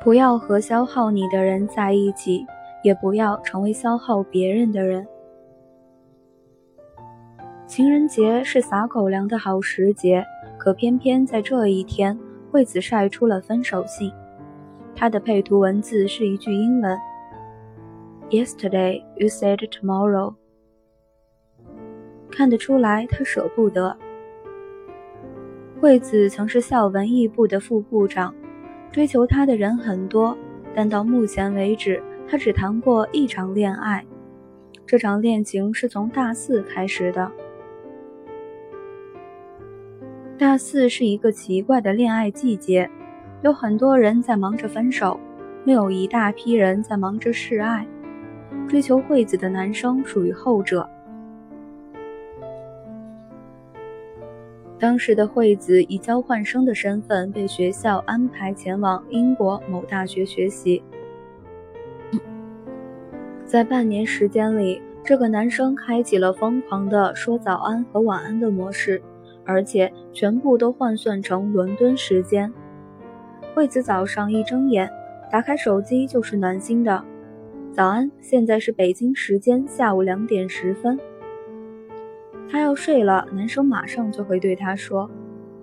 不要和消耗你的人在一起，也不要成为消耗别人的人。情人节是撒狗粮的好时节，可偏偏在这一天，惠子晒出了分手信。她的配图文字是一句英文：“Yesterday you said tomorrow。”看得出来，她舍不得。惠子曾是校文艺部的副部长。追求她的人很多，但到目前为止，她只谈过一场恋爱。这场恋情是从大四开始的。大四是一个奇怪的恋爱季节，有很多人在忙着分手，另有一大批人在忙着示爱。追求惠子的男生属于后者。当时的惠子以交换生的身份被学校安排前往英国某大学学习。在半年时间里，这个男生开启了疯狂的说早安和晚安的模式，而且全部都换算成伦敦时间。惠子早上一睁眼，打开手机就是暖心的“早安”，现在是北京时间下午两点十分。他要睡了，男生马上就会对他说：“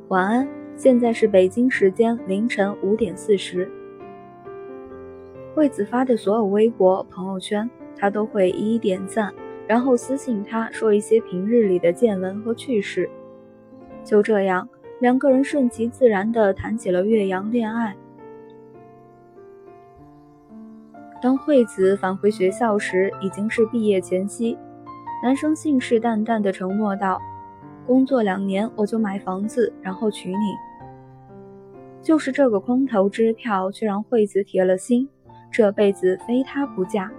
晚安。”现在是北京时间凌晨五点四十。惠子发的所有微博、朋友圈，他都会一一点赞，然后私信他说一些平日里的见闻和趣事。就这样，两个人顺其自然地谈起了岳阳恋爱。当惠子返回学校时，已经是毕业前夕。男生信誓旦旦地承诺道：“工作两年，我就买房子，然后娶你。”就是这个空头支票，却让惠子铁了心，这辈子非他不嫁。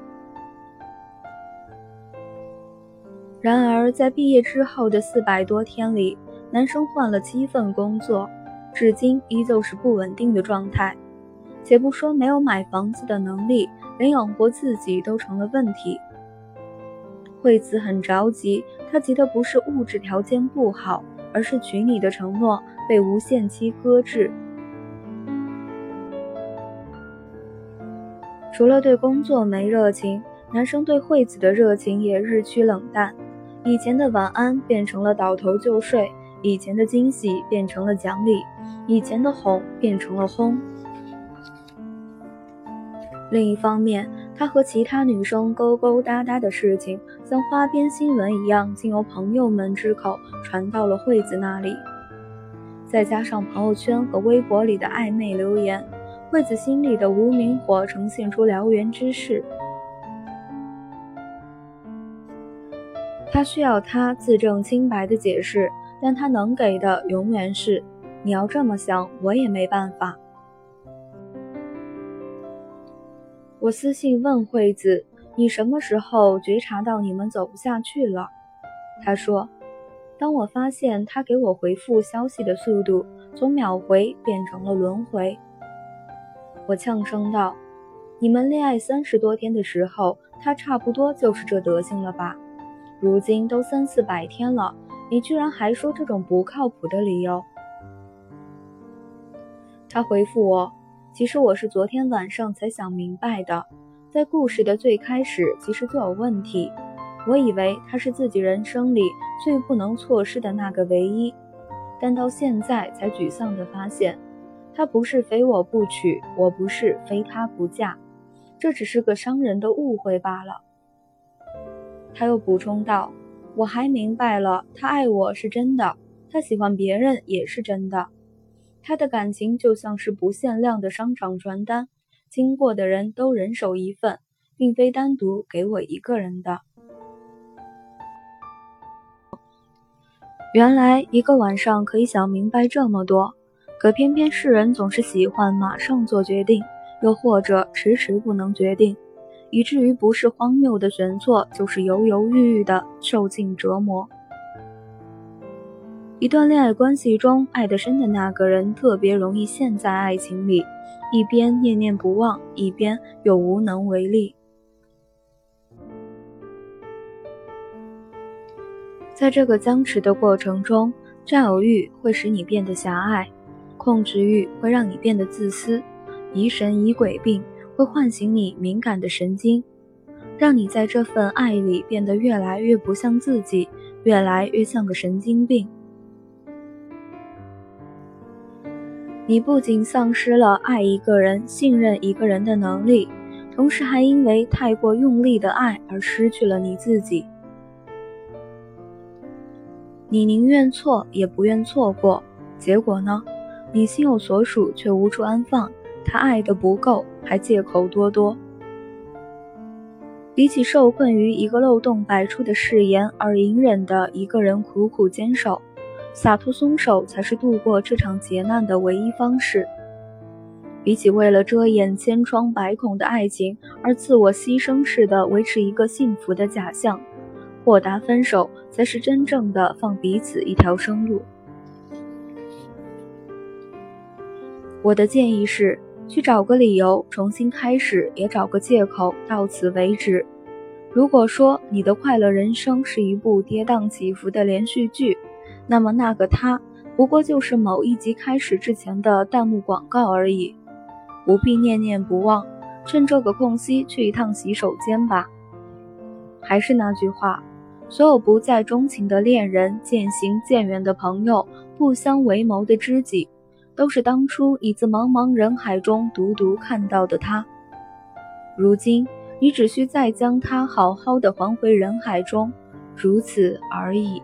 然而，在毕业之后的四百多天里，男生换了七份工作，至今依旧是不稳定的状态。且不说没有买房子的能力，连养活自己都成了问题。惠子很着急，她急的不是物质条件不好，而是娶你的承诺被无限期搁置。除了对工作没热情，男生对惠子的热情也日趋冷淡。以前的晚安变成了倒头就睡，以前的惊喜变成了奖励，以前的哄变成了轰。另一方面，他和其他女生勾勾搭搭的事情，像花边新闻一样，经由朋友们之口传到了惠子那里。再加上朋友圈和微博里的暧昧留言，惠子心里的无名火呈现出燎原之势。他需要他自证清白的解释，但他能给的永远是：“你要这么想，我也没办法。”我私信问惠子：“你什么时候觉察到你们走不下去了？”他说：“当我发现他给我回复消息的速度从秒回变成了轮回。”我呛声道：“你们恋爱三十多天的时候，他差不多就是这德行了吧？如今都三四百天了，你居然还说这种不靠谱的理由？”他回复我。其实我是昨天晚上才想明白的，在故事的最开始其实就有问题。我以为他是自己人生里最不能错失的那个唯一，但到现在才沮丧地发现，他不是非我不娶，我不是非他不嫁，这只是个伤人的误会罢了。他又补充道：“我还明白了，他爱我是真的，他喜欢别人也是真的。”他的感情就像是不限量的商场传单，经过的人都人手一份，并非单独给我一个人的。原来一个晚上可以想明白这么多，可偏偏世人总是喜欢马上做决定，又或者迟迟不能决定，以至于不是荒谬的选错，就是犹犹豫豫的受尽折磨。一段恋爱关系中，爱得深的那个人特别容易陷在爱情里，一边念念不忘，一边又无能为力。在这个僵持的过程中，占有欲会使你变得狭隘，控制欲会让你变得自私，疑神疑鬼病，会唤醒你敏感的神经，让你在这份爱里变得越来越不像自己，越来越像个神经病。你不仅丧失了爱一个人、信任一个人的能力，同时还因为太过用力的爱而失去了你自己。你宁愿错也不愿错过，结果呢？你心有所属却无处安放，他爱的不够，还借口多多。比起受困于一个漏洞百出的誓言而隐忍的一个人苦苦坚守。洒脱松手才是度过这场劫难的唯一方式。比起为了遮掩千疮百孔的爱情而自我牺牲似的维持一个幸福的假象，豁达分手才是真正的放彼此一条生路。我的建议是，去找个理由重新开始，也找个借口到此为止。如果说你的快乐人生是一部跌宕起伏的连续剧，那么那个他，不过就是某一集开始之前的弹幕广告而已，不必念念不忘。趁这个空隙去一趟洗手间吧。还是那句话，所有不再钟情的恋人、渐行渐远的朋友、不相为谋的知己，都是当初你自茫茫人海中独独看到的他。如今，你只需再将他好好的还回人海中，如此而已。